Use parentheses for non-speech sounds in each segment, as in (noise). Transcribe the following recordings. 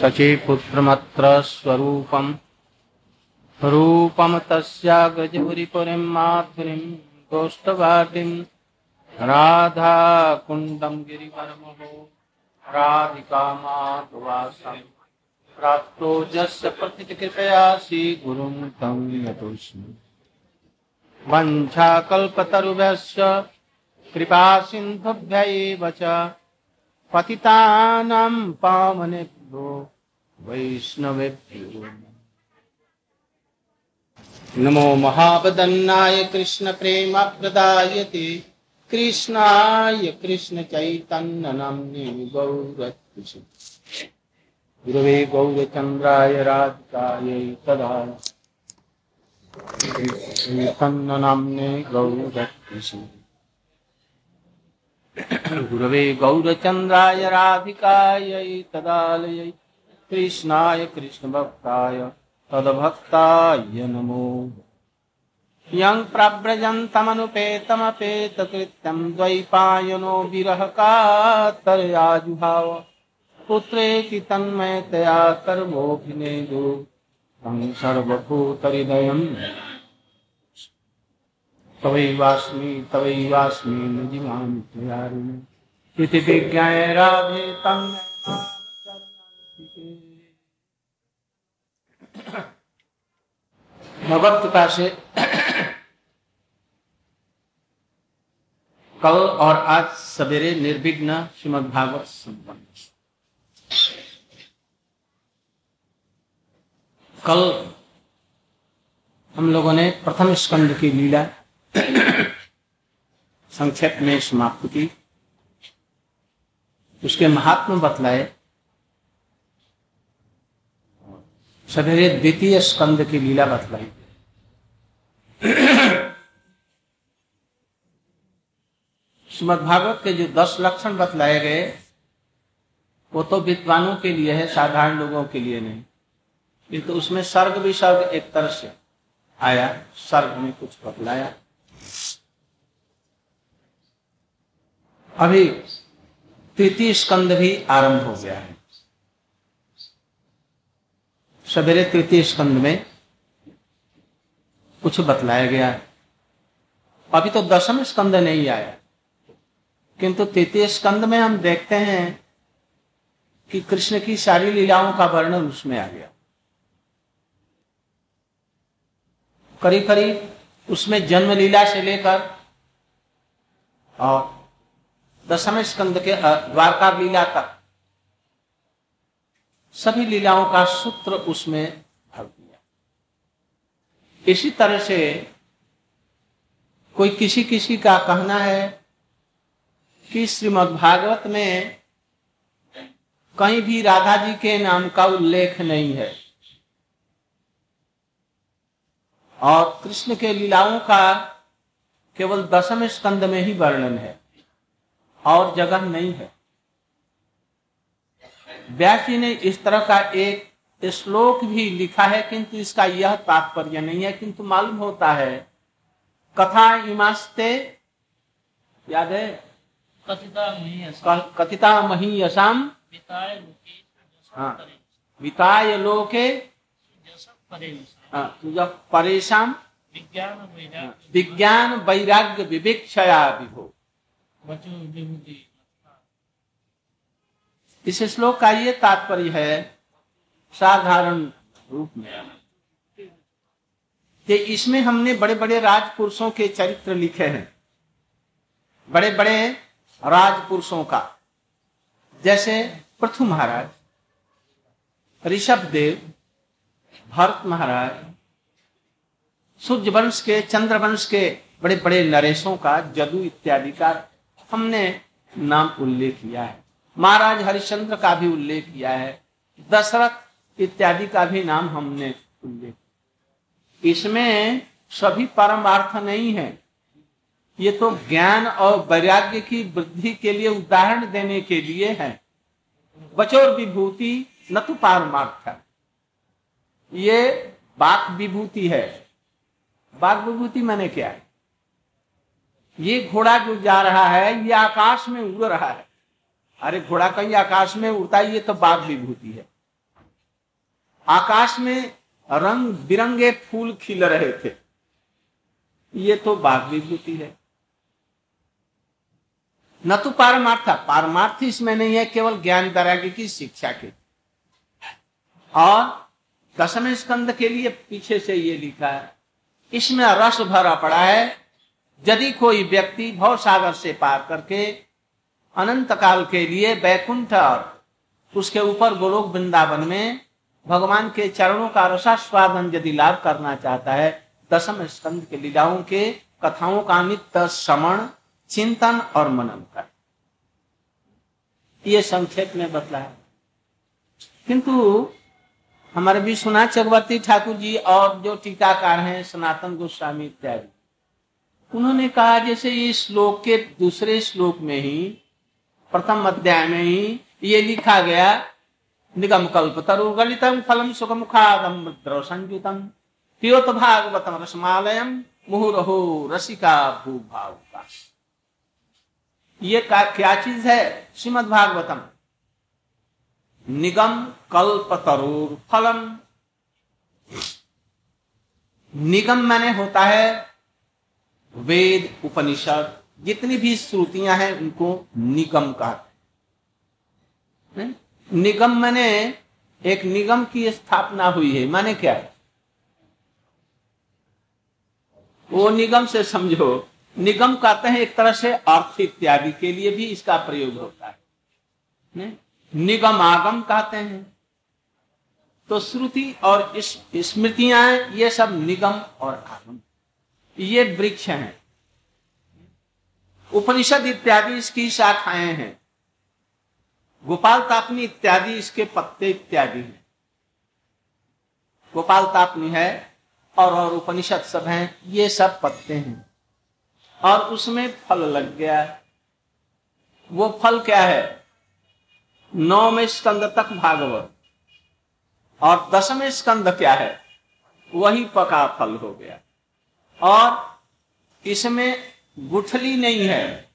शचीपुत्रमत्र स्वरूपम् रूपम तस्या गजपुरीपुरीं माधुरीं गोष्ठवाटिं राधा कुण्डं गिरिवरमहो राधिका माधवासम् प्राप्तो जस्य प्रतिकृपया श्रीगुरुं तं यतोऽस्मि। वञ्छाकल्पतरुभ्यश्च कृपा एव च, पतितानां पावनेभ्यो। वैष्णवेभ्यो। नमो महावदन्नाय कृष्णप्रेमप्रदायते। कृष्णाय कृष्णचैतन्यनाम्ने गौरत्कृष्ण गुरवे गौरचन्द्राय राधिकायै तदा। चैतन्यनाम्ने गौरत्कृष्ण गुरवे गौरचन्द्राय राधिकायै तदालयै। कृष्णाय कृष्णभक्ताय तद्भक्ताय नमो। यं प्रव्रजन्तमनुपेतमपेतकृत्यं द्वैपायनो विरहकातर्याजुभाव पुत्रेति तन्मयतया सर्वोऽभिनेदो तं सर्वभूतहृदयम् तवैवास्मि तवैवास्मि निजिमां त्वयारिणि इति विज्ञाय राधे तं भगवत कृपा से कल और आज सवेरे निर्विघ्न श्रीमद भागवत संपन्न कल हम लोगों ने प्रथम स्कंद की लीला संक्षेप में समाप्त की। उसके महात्मा बतलाए, सवेरे द्वितीय स्कंद की लीला बतलाई भागवत के जो दस लक्षण बतलाए गए, वो तो विद्वानों के लिए है, साधारण लोगों के लिए नहीं। किंतु तो उसमें सर्ग विसर्ग एक तरह से आया, सर्ग में कुछ बतलाया। अभी तृतीय स्कंद भी आरंभ हो गया है। सवेरे तृतीय स्कंद में कुछ बतलाया गया है। अभी तो दसम स्कंद नहीं आया। किंतु तृतीय स्कंद में हम देखते हैं कि कृष्ण की सारी लीलाओं का वर्णन उसमें आ गया। करीब करीब उसमें जन्म लीला से लेकर और दसम स्कंद के द्वारका लीला तक सभी लीलाओं का सूत्र उसमें इसी तरह से कोई किसी किसी का कहना है कि श्रीमद् भागवत में कहीं भी राधा जी के नाम का उल्लेख नहीं है। और कृष्ण के लीलाओं का केवल दसम स्कंद में ही वर्णन है और जगह नहीं है। व्यास जी ने इस तरह का एक श्लोक भी लिखा है किंतु इसका यह तात्पर्य नहीं है किंतु मालूम होता है। कथा इमास्ते याद है? कथिता महीयसाम हाँ। विताय लोके परेशान विज्ञान वैराग्य विवेक्षया विभो। इस श्लोक का ये तात्पर्य है साधारण रूप में कि इसमें हमने बड़े बड़े राजपुरुषों के चरित्र लिखे हैं। बड़े बड़े राजपुरुषों का। जैसे पृथु महाराज, ऋषभ देव, भरत महाराज सूर्य वंश के चंद्र वंश के बड़े बड़े नरेशों का, जदू इत्यादि का हमने नाम उल्लेख किया है। महाराज हरिश्चंद्र का भी उल्लेख किया है। दशरथ इत्यादि का भी नाम हमने उल्लेख इसमें सभी परमार्थ नहीं है। ये तो ज्ञान और वैराग्य की वृद्धि के लिए उदाहरण देने के लिए है। बचोर विभूति न तो पारमार्थ है। ये बाक विभूति है। बाक विभूति मैंने क्या है? ये घोड़ा जो जा रहा है, ये आकाश में उड़ रहा है। अरे घोड़ा कहीं आकाश में उड़ता है, ये तो बाघ विभूति है। आकाश में रंग बिरंगे फूल खिल रहे थे। ये तो बाघ विभूति है। न तो पारमार्थ पारमार्थ इसमें नहीं है, केवल ज्ञान वैराग्य की शिक्षा के। और दसवें स्कंद के लिए पीछे से ये लिखा है, इसमें रस भरा पड़ा है। यदि कोई व्यक्ति भव सागर से पार करके अनंत काल के लिए बैकुंठ और उसके ऊपर गोलोक वृंदावन में भगवान के चरणों का रसास्वादन यदि लाभ करना चाहता है दसम स्कंद के लीलाओं के कथाओं का नित्य श्रवण, चिंतन और मनन कर। ये संक्षेप में बतला है किंतु हमारे विश्वनाथ चक्रवर्ती ठाकुर जी और जो टीकाकार हैं, सनातन गोस्वामी इत्यादि, उन्होंने कहा जैसे इस श्लोक के दूसरे श्लोक में ही, प्रथम अध्याय में ही ये लिखा गया निगम कल्प तरु गलितम फलम सुख मुखादम द्रव संयुतम पियोत भागवतम रसमालयम मुहुरहो रसिका भूभाव का ये का, क्या चीज़ है? श्रीमद भागवतम निगम कल्प तरुर फलम निगम मैंने होता है वेद उपनिषद जितनी भी श्रुतियाँ हैं उनको निगम हैं। निगम मैंने एक निगम की स्थापना हुई है। माने क्या है? वो निगम से समझो, निगम कहते हैं एक तरह से अर्थ इत्यादि के लिए भी इसका प्रयोग होता है। ने? निगम आगम कहते हैं। तो श्रुति और स्मृतियाँ ये सब निगम और आगम। ये वृक्ष हैं। उपनिषद इत्यादि इसकी शाखाएँ हैं। गोपाल तापनी इत्यादि, इसके पत्ते इत्यादि हैं। गोपाल तापनी है, और और उपनिषद सब हैं, ये सब पत्ते हैं। और उसमें फल लग गया वो फल क्या है? नौवें स्कंद तक भागवत। और दसवें स्कंद क्या है? वही पका फल हो गया। और इसमें गुठली नहीं है,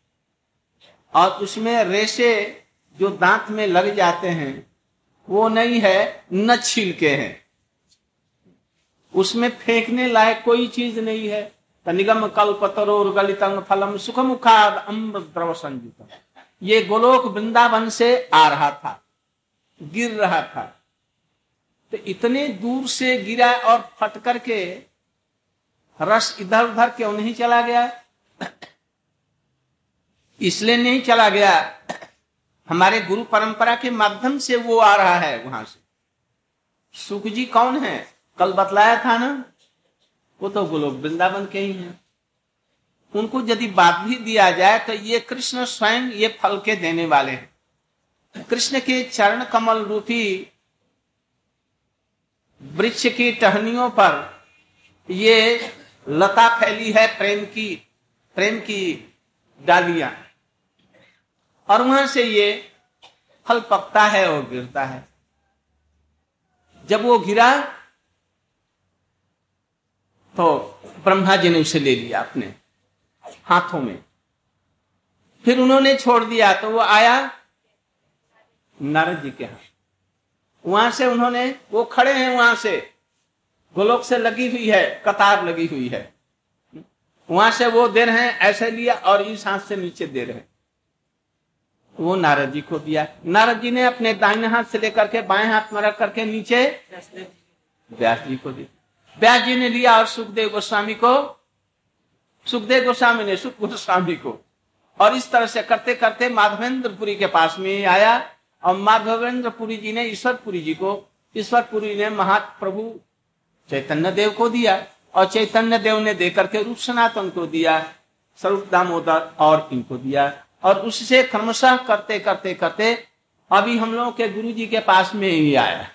और उसमें रेशे जो दांत में लग जाते हैं, वो नहीं है, न छिलके हैं। उसमें फेंकने लायक कोई चीज़ नहीं है। निगम कल्प तरोर गलितंग फलम सुख मुखाद अमृत द्रव संयुत ये गोलोक वृंदावन से आ रहा था, गिर रहा था। तो इतने दूर से गिरा और फट करके रस इधर उधर क्यों नहीं चला गया? इसलिए नहीं चला गया। हमारे गुरु परंपरा के माध्यम से वो आ रहा है वहाँ से। सुख जी कौन है? कल बतलाया था ना? वो तो गोलोक वृंदावन के ही हैं। उनको यदि बात भी दिया जाए तो ये कृष्ण स्वयं ये फल के देने वाले हैं। कृष्ण के चरण कमल रूपी वृक्ष की टहनियों पर ये लता फैली है प्रेम की प्रेम की डालियाँ। और वहाँ से ये फल पकता है और गिरता है। जब वो गिरा तो ब्रह्मा जी ने उसे ले लिया अपने हाथों में। फिर उन्होंने छोड़ दिया तो वो आया नारद जी के हाथ वहाँ से उन्होंने, वो खड़े हैं वहाँ से। गोलोक से लगी हुई है, कतार लगी हुई है। वहाँ से वो दे रहे हैं, ऐसे लिया और इस हाथ से नीचे दे रहे हैं। वो नारद जी को दिया। नारद जी ने अपने दाहिने हाथ से लेकर के बाएँ हाथ में रख करके नीचे व्यास जी को दिया। व्यास जी ने लिया और सुखदेव गोस्वामी को, सुखदेव गोस्वामी ने, सुख गोस्वामी को। और इस तरह से करते करते माधवेंद्रपुरी के पास में आया और माधवेंद्रपुरी जी ने, ईश्वरपुरी जी को, ईश्वरपुरी ने महाप्रभु चैतन्य देव को दिया और चैतन्य देव ने देकर के रूप सनातन को दिया, स्वरूप दामोदर और इनको दिया। और उससे क्रमशः करते करते करते अभी हम लोगों के गुरु जी के पास में ही आया।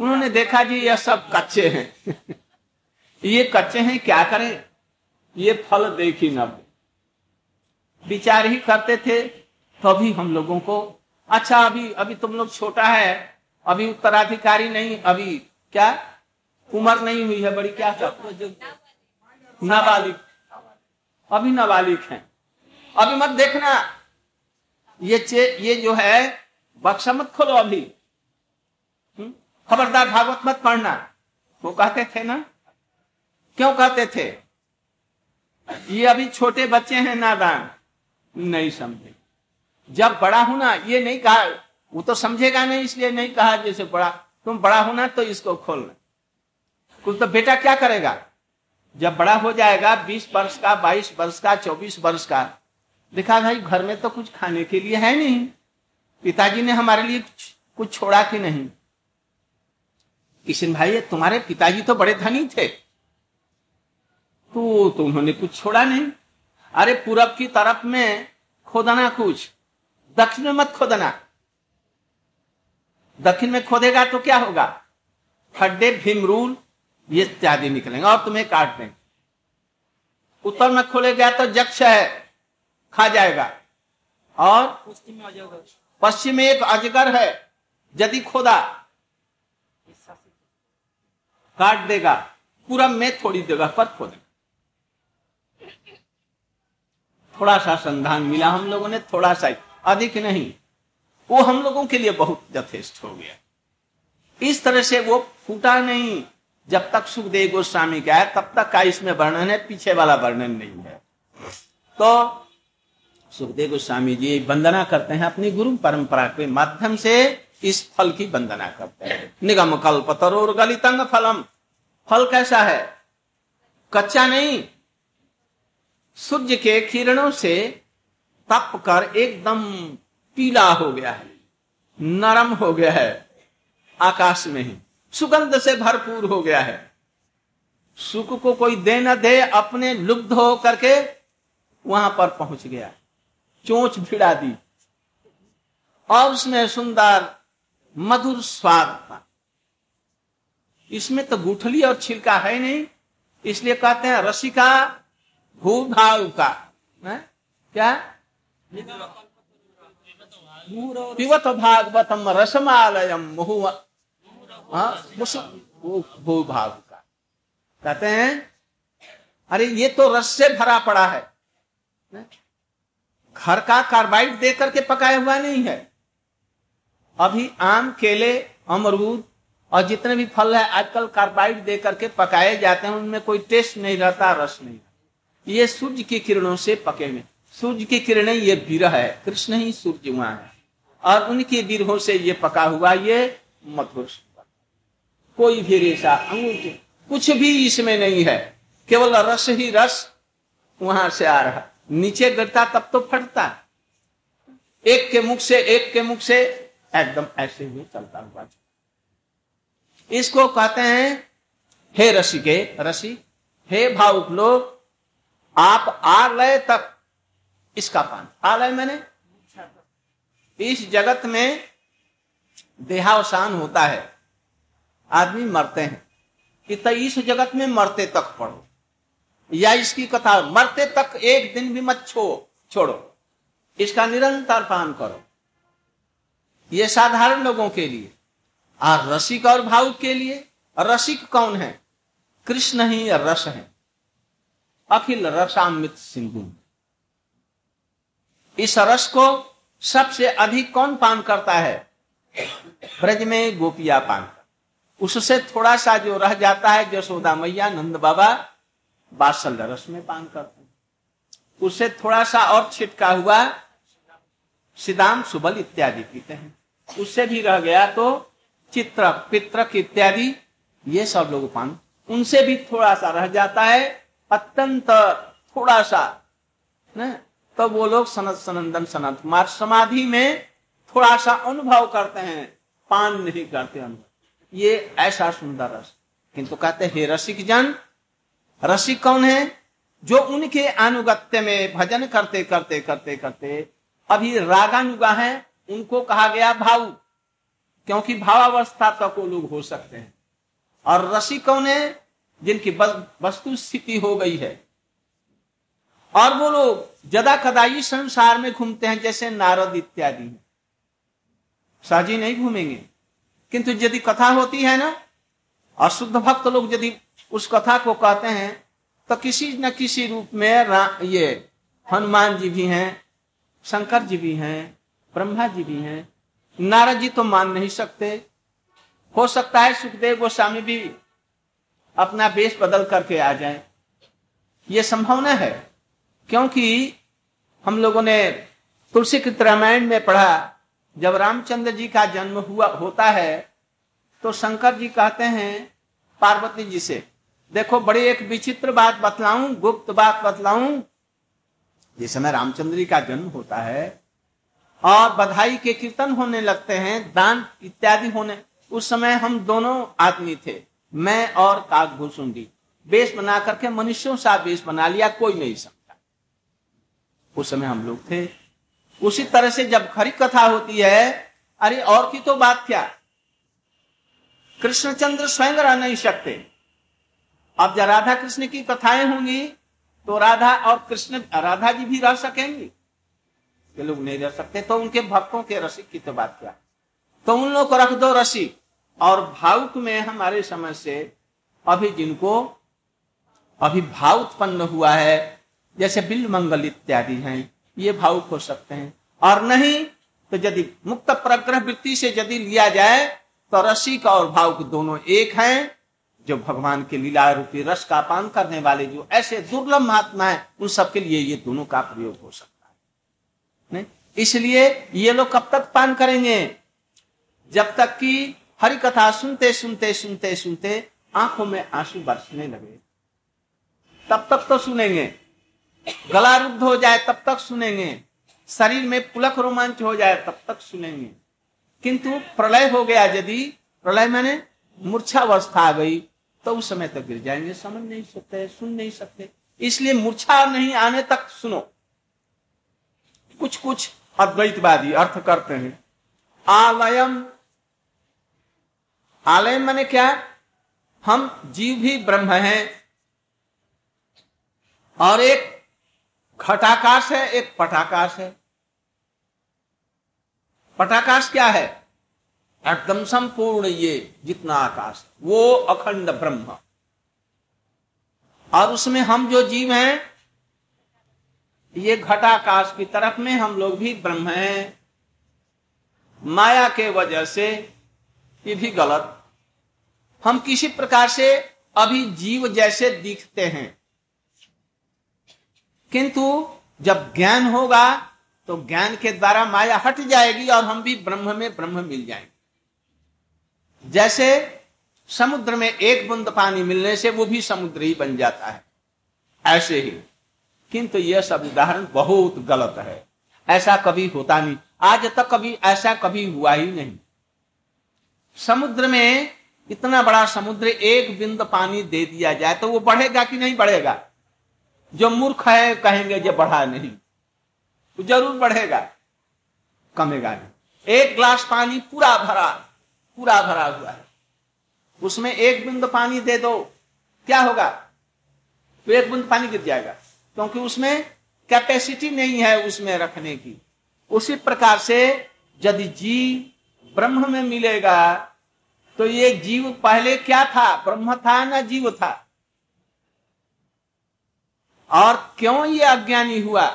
उन्होंने देखा जी, यह सब कच्चे हैं। (laughs) ये कच्चे हैं, क्या करें? ये फल देखी न। विचार ही करते थे तो हम लोगों को अच्छा अभी अभी तुम लोग छोटा है, अभी उत्तराधिकारी नहीं, अभी क्या? उम्र नहीं हुई है बड़ी, क्या नाबालिग अभी नाबालिग है। अभी मत देखना। ये चे, ये जो है, बक्सा मत खोलो अभी। खबरदार भागवत मत पढ़ना। वो कहते थे ना? क्यों कहते थे? ये अभी छोटे बच्चे हैं नादान। नहीं समझे। जब बड़ा होना ये नहीं कहा, वो तो समझेगा नहीं, इसलिए नहीं कहा जैसे बड़ा। तुम बड़ा होना तो इसको खोलना कुछ तो बेटा क्या करेगा? जब बड़ा हो जाएगा, बीस वर्ष का, बाईस वर्ष का, चौबीस वर्ष का देखा भाई घर में तो कुछ खाने के लिए है नहीं। पिताजी ने हमारे लिए कुछ छोड़ा कि नहीं? किशन भाई तुम्हारे पिताजी तो बड़े धनी थे। तो, तो उन्होंने कुछ छोड़ा नहीं। अरे पूरब की तरफ़ में खोदना कुछ दक्षिण में मत खोदना। दक्षिण में खोदेगा तो क्या होगा? खड्डे भीमरूल ये इत्यादि निकलेंगे और तुम्हें काट देंगे। उत्तर में खोले गया तो जक्ष है। खा जाएगा। और पश्चिम में एक अजगर है यदि खोदा काट देगा पूरा में थोड़ी जगह पर खोदेगा थोड़ा सा संधान मिला हम लोगों ने थोड़ा सा अधिक नहीं। वो हम लोगों के लिए बहुत यथेष्ट हो गया। इस तरह से वो फूटा नहीं। जब तक सुखदेव गोस्वामी का है तब तक का इसमें वर्णन है पीछे वाला वर्णन नहीं है। तो सुखदेव गोस्वामी जी वंदना करते हैं अपनी गुरु परंपरा के माध्यम से इस फल की वंदना करते हैं। निगम कल्प तरोर गलितंग फलम। फल कैसा है? कच्चा नहीं। सूर्य के किरणों से तप कर एकदम पीला हो गया है। नरम हो गया है। आकाश में ही। सुगंध से भरपूर हो गया है। सुख को कोई दे न दे, अपने लुब्ध हो करके वहाँ पर पहुँच गया। चोच भिड़ा दी। और उसमें सुंदर, मधुर स्वाद था इसमें तो गुठली और छिलका है नहीं। इसलिए कहते हैं रसिका भूभाव का। है? क्या? पिवत भागवतम रसमालयम भूभाव का। कहते हैं, अरे ये तो रस से भरा पड़ा है? घर का कार्बाइड दे करके पकाया हुआ नहीं है। अभी आम, केले, अमरूद और जितने भी फल है, आजकल कार्बाइड दे करके पकाए जाते हैं, उनमें कोई टेस्ट नहीं रहता, रस नहीं ये सूर्य की किरणों से पके हुए। सूर्य की किरणें ये विरह है, कृष्ण ही सूर्य वहाँ है। और उनकी विरहों से ये पका हुआ ये मधुर कोई भी रेशा, अंगूठी, कुछ भी इसमें नहीं है। केवल रस ही रस वहाँ से आ रहा। नीचे गिरता तब तो फटता। एक के मुख से, एक के मुख से एकदम ऐसे ही चलता हुआ। इसको कहते हैं, हे रसी के, रसी, हे भावुक लोग, आप आलय तक, इसका पान। आलय मैंने? इस जगत में देहावसान होता है। आदमी मरते हैं। कि इस जगत में मरते तक पढ़ो। या इसकी कथा मरते तक एक दिन भी मत छो, छोड़ो। इसका निरंतर पान करो। ये साधारण लोगों के लिए, और रसिक और भावुक के लिए, रसिक कौन है? कृष्ण ही रस है। अखिल रसामित सिंधु इस रस को सबसे अधिक कौन पान करता है? ब्रज में गोपिया पान। उससे थोड़ा सा जो रह जाता है, जसोदा मैया, नंद बाबा बासल रस में पान करते हैं। उससे थोड़ा सा और छिटका हुआ सिदाम सुबल इत्यादि पीते हैं। उससे भी रह गया तो चित्र, पित्रक इत्यादि, ये सब लोग पान उनसे भी थोड़ा सा रह जाता है, अत्यंत थोड़ा सा, न? तो वो लोग सनत सनंदन सनत कुमार समाधि में थोड़ा सा अनुभव करते हैं, पान नहीं करते अनुभव। ये ऐसा सुंदर रस। किंतु कहते हे रसिक जन रसिक कौन है? जो उनके अनुगत्य में भजन करते करते करते करते, अभी रागानुगा है, उनको कहा गया भाव क्योंकि भावावस्था तक वो लोग हो सकते हैं। और रसिक कौन है? जिनकी वस्तु स्थिति हो गई है। और वो लोग जदा कदाई संसार में घूमते हैं, जैसे नारद इत्यादि साजी नहीं घूमेंगे। किंतु यदि कथा होती है ना और शुद्ध भक्त लोग यदि उस कथा को कहते हैं तो किसी न किसी रूप में ये हनुमान जी भी हैं, शंकर जी भी हैं, ब्रह्मा जी भी हैं। नारद जी तो मान नहीं सकते। हो सकता है सुखदेव गोस्वामी भी अपना वेश बदल करके आ जाए। ये संभावना है, क्योंकि हम लोगों ने तुलसी कृत रामायण में पढ़ा, जब रामचंद्र जी का जन्म हुआ, होता है तो शंकर जी कहते हैं, पार्वती जी से, देखो, बड़ी एक विचित्र बात बतलाऊं, गुप्त बात बतलाऊं, जिस समय रामचंद्र जी का जन्म होता है, और बधाई के कीर्तन होने लगते हैं, दान इत्यादि होने, उस समय हम दोनों आदमी थे, मैं और काकभूषुंडी बेस बना करके मनुष्यों सा बेस बना लिया, कोई नहीं समझा उस समय हम लोग थे। उसी तरह से जब खरी कथा होती है, अरे, और की तो बात क्या? कृष्णचंद्र स्वयं रह नहीं सकते। अब जब राधा कृष्ण की कथाएँ होंगी तो राधा और कृष्ण, राधा जी भी रह सकेंगी। ये लोग नहीं रह सकते तो उनके भक्तों के रसिक की तो बात क्या? तो उन लोग को रख दो रसिक। और भावुक में हमारे समझ से अभी जिनको, अभी भाव उत्पन्न हुआ है, जैसे बिल मंगल इत्यादि हैं, ये भावुक हो सकते हैं। और नहीं तो यदि मुक्त प्रग्रह वृत्ति से यदि लिया जाए तो रसिक और भावुक दोनों एक हैं, जो भगवान के लीला रूपी रस का पान करने वाले जो ऐसे दुर्लभ महात्मा है, उन सबके लिए ये दोनों का प्रयोग हो सकता है। नहीं? इसलिए ये लोग कब तक पान करेंगे? जब तक कि हरि कथा सुनते सुनते सुनते सुनते आँखों में आँसू बरसने लगे। तब तक तो सुनेंगे। गला रुद्ध हो जाए तब तक सुनेंगे। शरीर में पुलक रोमांच हो जाए तब तक सुनेंगे। किंतु प्रलय हो गया यदि, प्रलय मैंने मूर्छा अवस्था आ गई तो उस समय तक गिर जाएँगे, समझ नहीं सकते, सुन नहीं सकते। इसलिए मूर्छा नहीं आने तक सुनो। कुछ कुछ अद्वैतवादी अर्थ करते हैं। आलयम। आलय मैंने क्या? हम जीव भी ब्रह्म हैं। और एक घटाकाश है, एक पटाकाश है। पटाकाश क्या है? एकदम संपूर्ण ये जितना आकाश, वो अखंड ब्रह्म। और उसमें हम जो जीव हैं, ये घटाकाश की तरफ़ में हम लोग भी ब्रह्म हैं। माया के वजह से ये भी गलत। हम किसी प्रकार से अभी जीव जैसे दिखते हैं। किंतु जब ज्ञान होगा तो ज्ञान के द्वारा माया हट जाएगी और हम भी ब्रह्म में ब्रह्म मिल जाएँगे। जैसे समुद्र में एक बूंद पानी मिलने से वो भी समुद्र ही बन जाता है। ऐसे ही। किंतु यह सब उदाहरण बहुत गलत है। ऐसा कभी होता नहीं। आज तक कभी ऐसा कभी हुआ ही नहीं। समुद्र में इतना बड़ा समुद्र एक बिंद पानी दे दिया जाए तो वो बढ़ेगा कि नहीं बढ़ेगा? जो मूर्ख है, कहेंगे जो बढ़ा नहीं। ज़रूर बढ़ेगा। कमेगा नहीं। एक ग्लास पानी पूरा भरा पूरा भरा हुआ है। उसमें एक बिंद पानी दे दो, क्या होगा? तो एक बूंद पानी गिर जाएगा, क्योंकि उसमें कैपेसिटी नहीं है उसमें रखने की। उसी प्रकार से यदि जीव ब्रह्म में मिलेगा तो ये जीव पहले क्या था? ब्रह्म था ना जीव था? और क्यों ये अज्ञानी हुआ?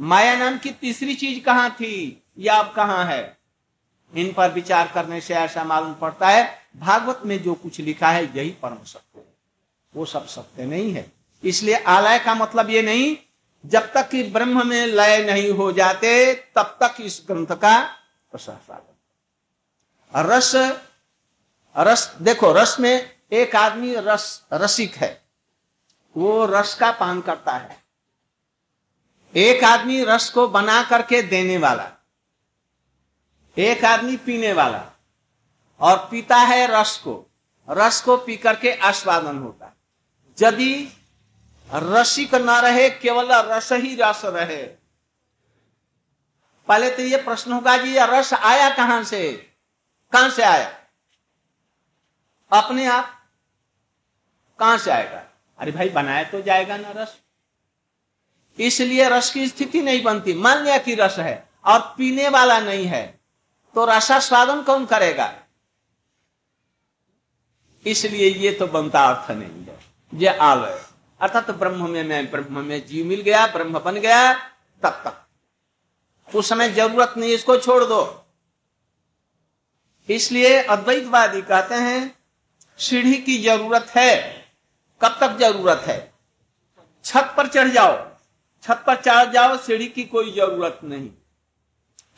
माया नाम की तीसरी चीज़ कहाँ थी? या अब कहाँ है? इन पर विचार करने से ऐसा मालूम पड़ता है, भागवत में जो कुछ लिखा है, यही परम सत्य है। वो सब सत्य नहीं है। इसलिए आलय का मतलब ये नहीं, जब तक कि ब्रह्म में लय नहीं हो जाते, तब तक इस ग्रंथ का प्रसार रस रस, देखो, रस में एक आदमी रस, रसिक है। वो रस का पान करता है। एक आदमी रस को बना करके देने वाला, एक आदमी पीने वाला, और पीता है रस को रस को पी करके आस्वादन होता है। यदि रसिक न रहे, केवल रस ही रस रहे। पहले तो ये प्रश्न होगा जी ये रस आया कहाँ से? कहाँ से आया? अपने आप कहाँ से आएगा? अरे भाई, बनाया तो जाएगा ना रस। इसलिए रस की स्थिति नहीं बनती। मान लिया कि रस है और पीने वाला नहीं है तो रसास्वादन कौन करेगा? इसलिए ये तो बनता अर्थ नहीं है। ये आलय। अर्थात तो ब्रह्म में मैं, ब्रह्म में जीव मिल गया, ब्रह्म बन गया, तब तक। उस समय ज़रूरत नहीं, इसको छोड़ दो। इसलिए अद्वैतवादी कहते हैं, सीढ़ी की ज़रूरत है। कब तक ज़रूरत है? छत पर चढ़ जाओ। छत पर चढ़ जाओ, सीढ़ी की कोई ज़रूरत नहीं।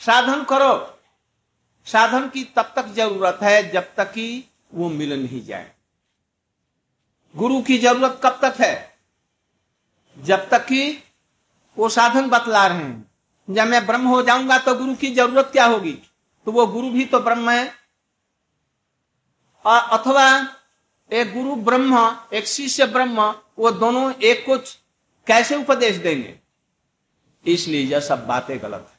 साधन करो। साधन की तब तक ज़रूरत है जब तक कि वो मिल नहीं जाए। गुरु की ज़रूरत कब तक है? जब तक कि वो साधन बतला रहे हैं। जब मैं ब्रह्म हो जाऊँगा तो गुरु की ज़रूरत क्या होगी? तो वो गुरु भी तो ब्रह्म है। अथवा एक गुरु ब्रह्म, एक शिष्य ब्रह्म, वो दोनों एक को कैसे उपदेश देंगे? इसलिए यह सब बातें गलत है।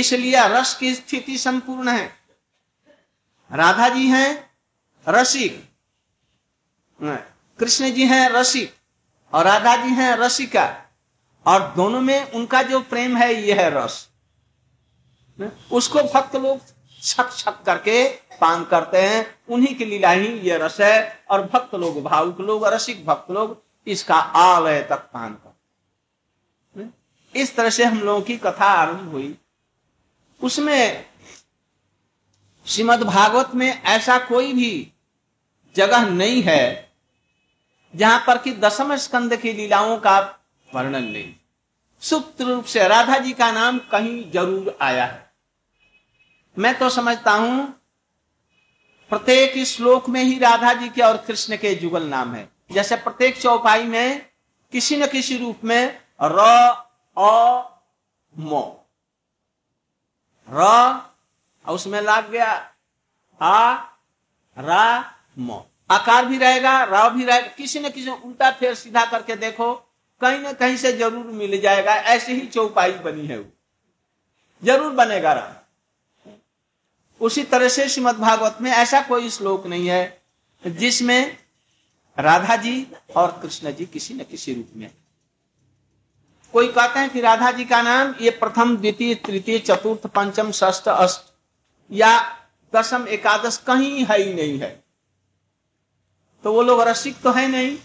इसलिए रस की स्थिति संपूर्ण है। राधा जी हैं, रसिक। कृष्ण जी हैं, रसिक। और राधा जी हैं, रसिका। और दोनों में उनका जो प्रेम है, यह है रस। उसको भक्त लोग छक छक करके पान करते हैं। उन्हीं की लीला ही ये रस है। और भक्त लोग, भावुक लोग, रसिक भक्त लोग इसका आलय तक पान कर। इस तरह से हम लोगों की कथा आरंभ हुई। उसमें श्रीमद भागवत में ऐसा कोई भी जगह नहीं है जहाँ पर कि दसम स्कंद की लीलाओं का वर्णन नहीं। सुप्त रूप से राधा जी का नाम कहीं ज़रूर आया है। मैं तो समझता हूँ, प्रत्येक श्लोक में ही राधा जी के और कृष्ण के जुगल नाम है। जैसे प्रत्येक चौपाई में किसी न किसी रूप में र, अ, मो। र उसमें लाग गया। आ रा, मो। आकार भी रहेगा राव भी रहेगा। किसी न किसी उल्टा फेर सीधा करके देखो, कहीं ना कहीं से ज़रूर मिल जाएगा। ऐसे ही चौपाई बनी है वो। ज़रूर बनेगा राम उसी तरह से श्रीमद भागवत में ऐसा कोई श्लोक नहीं है जिसमें राधा जी और कृष्ण जी किसी न किसी रूप में। कोई कहते हैं कि राधा जी का नाम ये प्रथम, द्वितीय, तृतीय, चतुर्थ, पंचम, षष्ठ, अष्ट या दसम, एकादश कहीं है ही नहीं है। तो वो लोग रसिक तो है नहीं,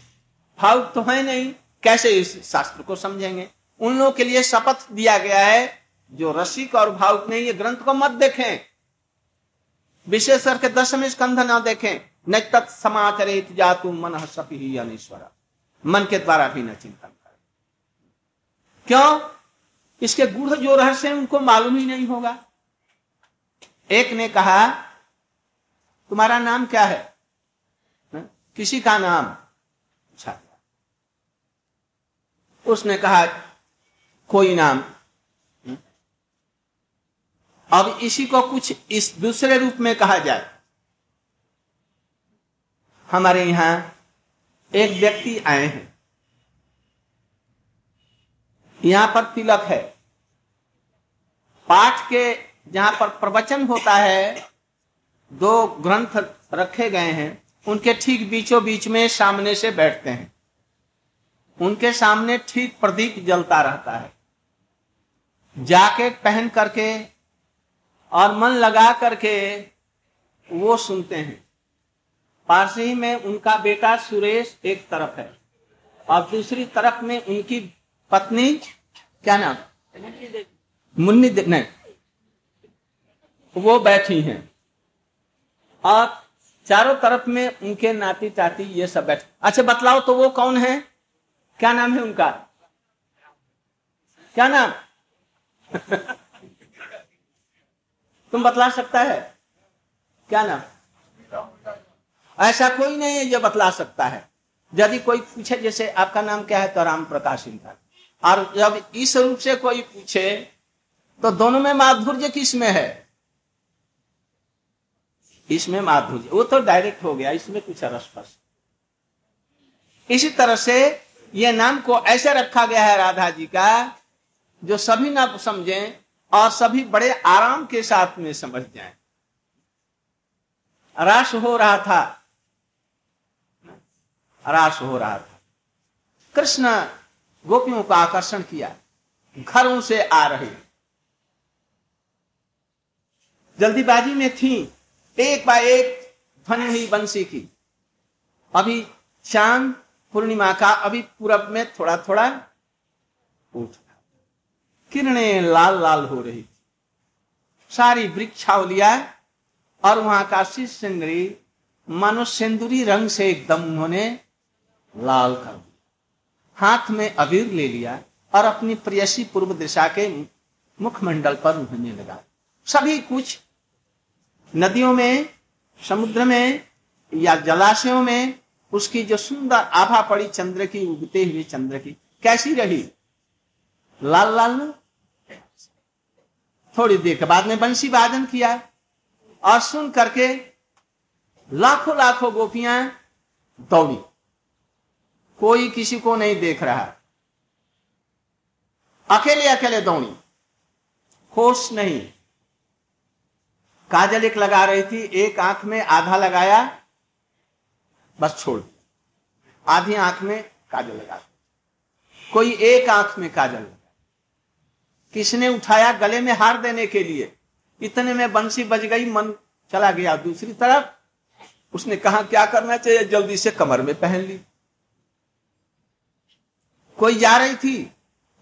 भावुक तो है नहीं, कैसे इस शास्त्र को समझेंगे? उन लोगों के लिए शपथ दिया गया है, जो रसिक और भावुक नहीं, ये ग्रंथ को मत देखें। विशेष करके दशम स्कंध ना देखें। न तत् समाचरित जातु मन सपी ही अनिश्वर मन के द्वारा भी न चिंतन करें। क्यों? इसके गुढ़ जो रहस्य उनको मालूम ही नहीं होगा। एक ने कहा, तुम्हारा नाम क्या है? न? किसी का नाम अच्छा उसने कहा, कोई नाम। अब इसी को कुछ इस दूसरे रूप में कहा जाए। हमारे यहाँ एक व्यक्ति आए हैं। यहाँ पर तिलक है। पाठ के जहाँ पर प्रवचन होता है, दो ग्रंथ रखे गए हैं। उनके ठीक बीचों बीच में सामने से बैठते हैं। उनके सामने ठीक प्रदीप जलता रहता है। जाकेट पहन करके और मन लगा करके वो सुनते हैं। पारसी में उनका बेटा सुरेश एक तरफ़ है। और दूसरी तरफ़ में उनकी पत्नी, क्या नाम? मुन्नी नहीं। वो बैठी हैं। और चारों तरफ़ में उनके नाती चाती ये सब बैठे। अच्छा बतलाओ तो वो कौन है? क्या नाम है उनका? क्या नाम? (laughs) तुम बतला सकता है? क्या नाम? ऐसा कोई नहीं है जो बतला सकता है। यदि कोई पूछे, जैसे आपका नाम क्या है तो राम प्रकाश इंद्र। और जब इस रूप से कोई पूछे तो दोनों में माधुर्य किसमें है? इसमें माधुर्य। वो तो डायरेक्ट हो गया, इसमें कुछ रसपस इसी तरह से ये नाम को ऐसे रखा गया है राधा जी का, जो सभी ना समझे और सभी बड़े आराम के साथ में समझ जाए। राश हो रहा था राश हो रहा था। कृष्ण गोपियों का आकर्षण किया। घरों से आ रहे। जल्दीबाजी में थी। एक बाय एक ध्वनि हुई बंसी की। अभी चाँद पूर्णिमा का अभी पूरब में थोड़ा थोड़ा उठ किरणें लाल लाल हो रही थी। सारी वृक्षावलिया और वहाँ का शीश सिंदरी मानो सिंदूरी रंग से एकदम उन्होंने लाल कर हाथ में अबीर ले लिया और अपनी प्रियसी पूर्व दिशा के मुखमंडल पर उन्होंने लगा सभी कुछ नदियों में, समुद्र में या जलाशयों में उसकी जो सुंदर आभा पड़ी चंद्र की, उगते हुए चंद्र की, कैसी रही? लाल लाल थोड़ी देर के बाद में बंसी वादन किया और सुन करके लाखों लाखों गोपियाँ दौड़ी। कोई किसी को नहीं देख रहा। अकेले अकेले दौड़ी। होश नहीं। काजल एक लगा रही थी, एक आँख में आधा लगाया, बस छोड़। आधी आँख में काजल लगा। कोई एक आँख में काजल लगा। किसने उठाया गले में हार देने के लिए? इतने में बंसी बज गई, मन चला गया दूसरी तरफ़। उसने कहा, क्या करना चाहिए? जल्दी से कमर में पहन ली। कोई जा रही थी,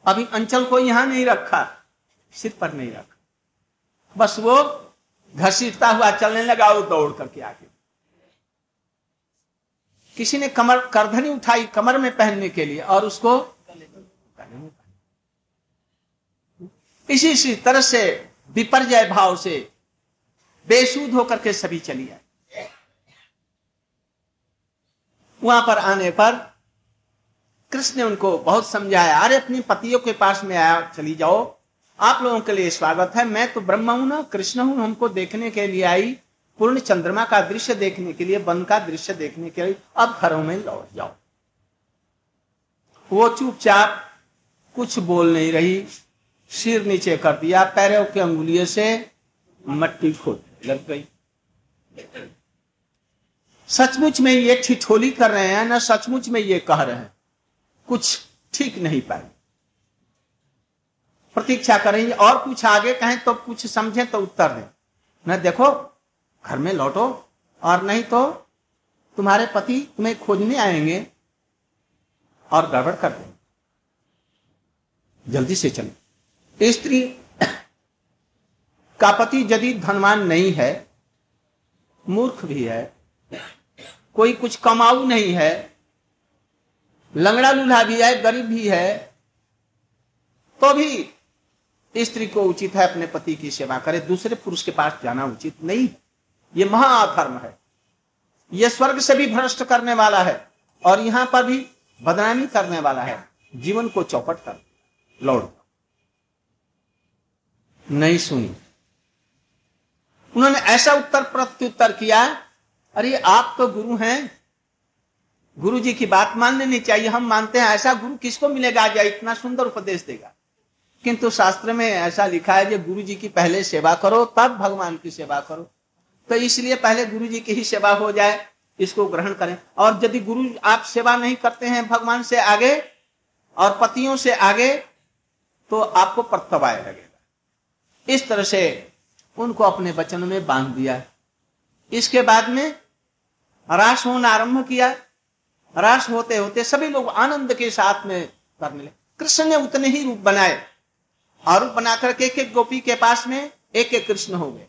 अभी अंचल को यहाँ नहीं रखा, सिर पर नहीं रखा। बस वो घसीटता हुआ चलने लगा वो दौड़ करके आगे। किसी ने कमर, करधनी उठाई कमर में पहनने के लिए और उसको इसी इसी तरह से विपर्जय भाव से बेसूद होकर के सभी चली आए। वहाँ पर आने पर कृष्ण ने उनको बहुत समझाया, अरे, अपनी पतियों के पास में आया, चली जाओ। आप लोगों के लिए स्वागत है। मैं तो ब्रह्म हूँ ना, कृष्ण हूँ। हमको देखने के लिए आई, पूर्ण चंद्रमा का दृश्य देखने के लिए, वन का दृश्य देखने के लिए। अब घरों में लौट जाओ। वो चुपचाप कुछ बोल नहीं रही, सिर नीचे कर दिया, पैरों के अंगुलियों से मट्टी खोद लग गई। सचमुच में ये ठिठोली कर रहे हैं, ना सचमुच में ये कह रहे हैं? कुछ ठीक नहीं पाए प्रतीक्षा करेंगे और कुछ आगे कहें तो कुछ समझे तो उत्तर दें। न देखो, घर में लौटो और नहीं तो तुम्हारे पति तुम्हें खोजने आएँगे और गड़बड़ कर देंगे। जल्दी से चलो। स्त्री का पति यदि धनवान नहीं है, मूर्ख भी है, कोई कुछ कमाऊ नहीं है लंगड़ा लूल्हा भी है, गरीब भी है तो भी स्त्री को उचित है अपने पति की सेवा करे, दूसरे पुरुष के पास जाना उचित नहीं। ये महाधर्म है। ये स्वर्ग से भी भ्रष्ट करने वाला है और यहाँ पर भी बदनामी करने वाला है। जीवन को चौपट कर लौट। नहीं सुनी। उन्होंने ऐसा उत्तर प्रत्युत्तर किया, अरे आप तो गुरु हैं गुरु जी की बात मान लेनी चाहिए। हम मानते हैं ऐसा गुरु किसको मिलेगा? जो इतना सुंदर उपदेश देगा। किंतु शास्त्र में ऐसा लिखा है कि गुरु जी की पहले सेवा करो, तब भगवान की सेवा करो। तो इसलिए पहले गुरु जी की ही सेवा हो जाए, इसको ग्रहण करें। और यदि गुरु आप सेवा नहीं करते हैं भगवान से आगे और पतियों से आगे तो आपको प्रत्यवाय लगेगा। इस तरह से उनको अपने वचन में बाँध दिया। इसके बाद में रास होना आरंभ किया। रास होते होते सभी लोग आनंद के साथ में करने लगे कृष्ण ने उतने ही रूप बनाए और रूप बनाकर के एक एक गोपी के पास में एक एक कृष्ण हो गए।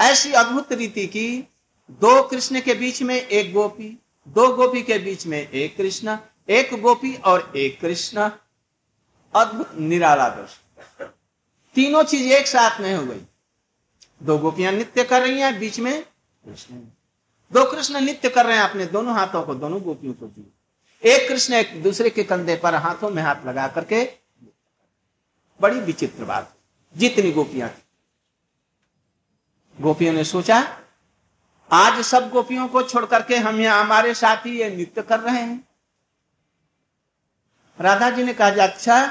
ऐसी अद्भुत रीति की दो कृष्ण के बीच में एक गोपी, दो गोपी के बीच में एक कृष्ण, एक गोपी और एक कृष्ण। अद्भुत, निराला दृश्य। तीनों चीज़ एक साथ में हो गई। दो गोपियाँ नित्य कर रही हैं, बीच में कृष्ण। दो कृष्ण नित्य कर रहे हैं अपने दोनों हाथों को, दोनों गोपियों को दिए एक कृष्ण एक दूसरे के कंधे पर हाथों में हाथ लगा करके, बड़ी विचित्र बात, जितनी गोपियाँ थी। गोपियों ने सोचा, आज सब गोपियों को छोड़ करके हम यहाँ हमारे साथ ही ये नृत्य कर रहे हैं। राधा जी ने कहा अच्छा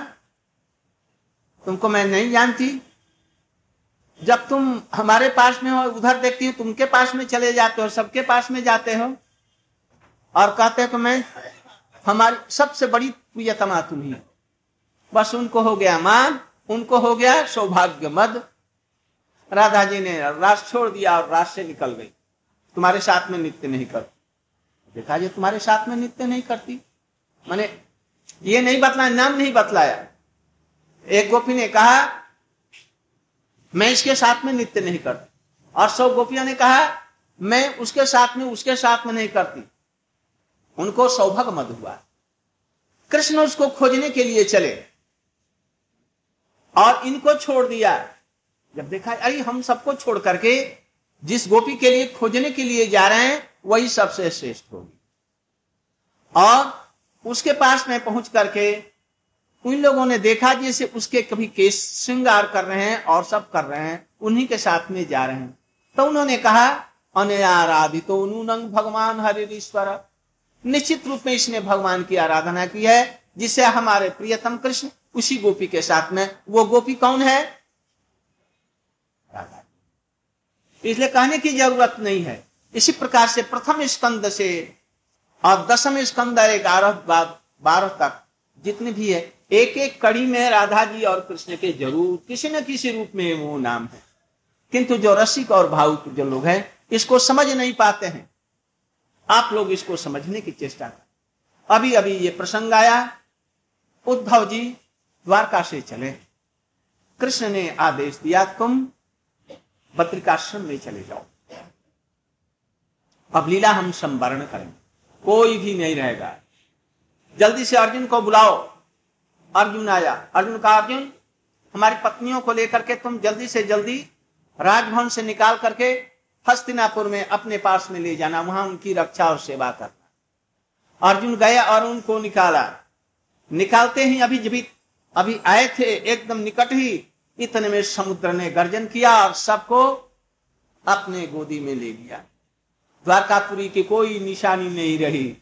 तुमको मैं नहीं जानती जब तुम हमारे पास में हो, उधर देखती हो, तुमके पास में चले जाते हो सबके पास में जाते हो। और कहते हो कि मैं, हमारी सबसे बड़ी प्रियतमा तुम ही। बस उनको हो गया मान, उनको हो गया सौभाग्य मद राधा जी ने रास छोड़ दिया और रास से निकल गई। तुम्हारे साथ में नित्य नहीं कर देखा जी, तुम्हारे साथ में नित्य नहीं करती। मैंने ये नहीं बतलाया, नाम नहीं बतलाया। एक गोपी ने कहा मैं इसके साथ में नित्य नहीं करती। और सौ गोपियों ने कहा, मैं उसके साथ में, उसके साथ में नहीं करती। उनको सौभाग्य मत हुआ। कृष्ण उसको खोजने के लिए चले और इनको छोड़ दिया। जब देखा, अरे, हम सबको छोड़ करके जिस गोपी के लिए खोजने के लिए जा रहे हैं, वही सबसे श्रेष्ठ होगी। और उसके पास में पहुँच करके उन लोगों ने देखा जैसे उसके कभी केस श्रृंगार कर रहे हैं और सब कर रहे हैं, उन्हीं के साथ में जा रहे हैं। तो उन्होंने कहा, अनयाराधित भगवान हरिश्वर निश्चित रूप में इसने भगवान की आराधना की है, जिसे हमारे प्रियतम कृष्ण, उसी गोपी के साथ में। वो गोपी कौन है? इसलिए कहने की ज़रूरत नहीं है। इसी प्रकार से प्रथम स्कंद से और दसम स्कंद ग्यारह बारह तक जितने भी है एक एक कड़ी में राधा जी और कृष्ण के ज़रूर किसी न किसी रूप में वो नाम है। किंतु जो रसिक और भावुक जो लोग हैं, इसको समझ नहीं पाते हैं। आप लोग इसको समझने की चेष्टा कर। अभी अभी ये प्रसंग आया। उद्धव जी द्वारका से चले। कृष्ण ने आदेश दिया, तुम बद्रिकाश्रम में चले जाओ। अब लीला हम संवरण करेंगे। कोई भी नहीं रहेगा। जल्दी से अर्जुन को बुलाओ। अर्जुन आया। अर्जुन का अर्जुन, हमारी पत्नियों को लेकर के तुम जल्दी से जल्दी राजभवन से निकाल करके हस्तिनापुर में अपने पास में ले जाना। वहाँ उनकी रक्षा और सेवा करना। अर्जुन गया और उनको निकाला। निकालते ही अभी जब अभी आए थे, एकदम निकट ही इतने में समुद्र ने गर्जन किया और सबको अपने गोदी में ले लिया द्वारकापुरी की कोई निशानी नहीं रही।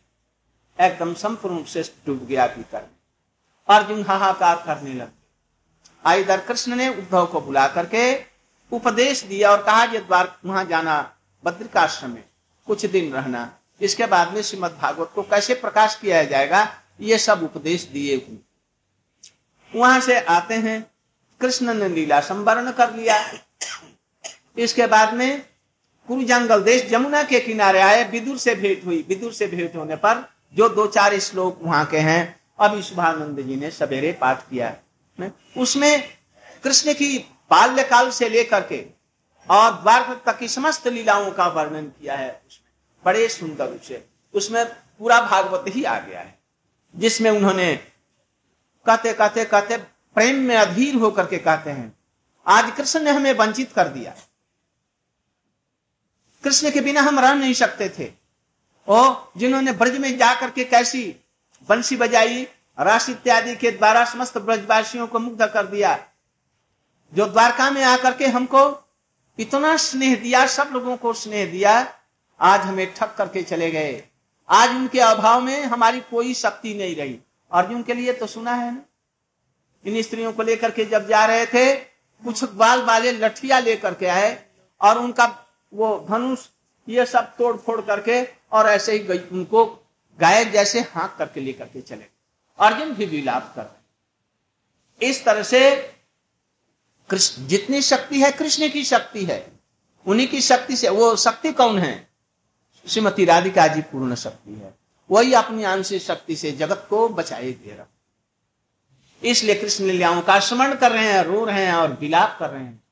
एकदम संपूर्ण से डूब गया भीतर। अर्जुन हाहाकार करने लगे। आइधर कृष्ण ने उद्धव को बुला करके उपदेश दिया और कहा कि द्वार वहाँ जाना बद्रिकाश्रम में कुछ दिन रहना। इसके बाद में श्रीमद भागवत को कैसे प्रकाश किया जाएगा, ये सब उपदेश दिए हुए वहाँ से आते हैं, कृष्ण ने लीला संवरण कर लिया। इसके बाद में कुरु जंगल देश जमुना के किनारे आए, विदुर से भेंट हुई। विदुर से भेंट होने पर जो दो चार श्लोक वहाँ के हैं अभी शुभानंद जी ने सवेरे पाठ किया। उसमें कृष्ण की बाल्यकाल से लेकर के और द्वार तक की समस्त लीलाओं का वर्णन किया है उसमें। बड़े सुंदर रूप से उसमें पूरा भागवत ही आ गया है, जिसमें उन्होंने कहते कहते कहते प्रेम में अधीर होकर के कहते हैं आज कृष्ण ने हमें वंचित कर दिया। कृष्ण के बिना हम रह नहीं सकते थे। ओ, जिन्होंने ब्रज में जाकर के कैसी बंसी बजाई रास इत्यादि के द्वारा समस्त ब्रजवासियों को मुग्ध कर दिया। जो द्वारका में आकर के हमको इतना स्नेह दिया, सब लोगों को स्नेह दिया, आज हमें ठक करके चले गए। आज उनके अभाव में हमारी कोई शक्ति नहीं रही। अर्जुन के लिए तो सुना है ना? इन स्त्रियों को लेकर के जब जा रहे थे, कुछ बाल वाले लठिया लेकर के आए और उनका वो धनुष, ये सब तोड़ फोड़ करके और ऐसे ही उनको गायक जैसे हाँक करके लेकर के चले। अर्जुन भी विलाप कर रहे इस तरह से कृष्ण, जितनी शक्ति है, कृष्ण की शक्ति है। उन्हीं की शक्ति से, वो शक्ति कौन है? श्रीमती राधिका जी पूर्ण शक्ति है। वही अपनी आंशिक शक्ति से जगत को बचाए दे रहा इसलिए कृष्ण लीलाओं का स्मरण कर रहे हैं, रो रहे हैं और विलाप कर रहे हैं।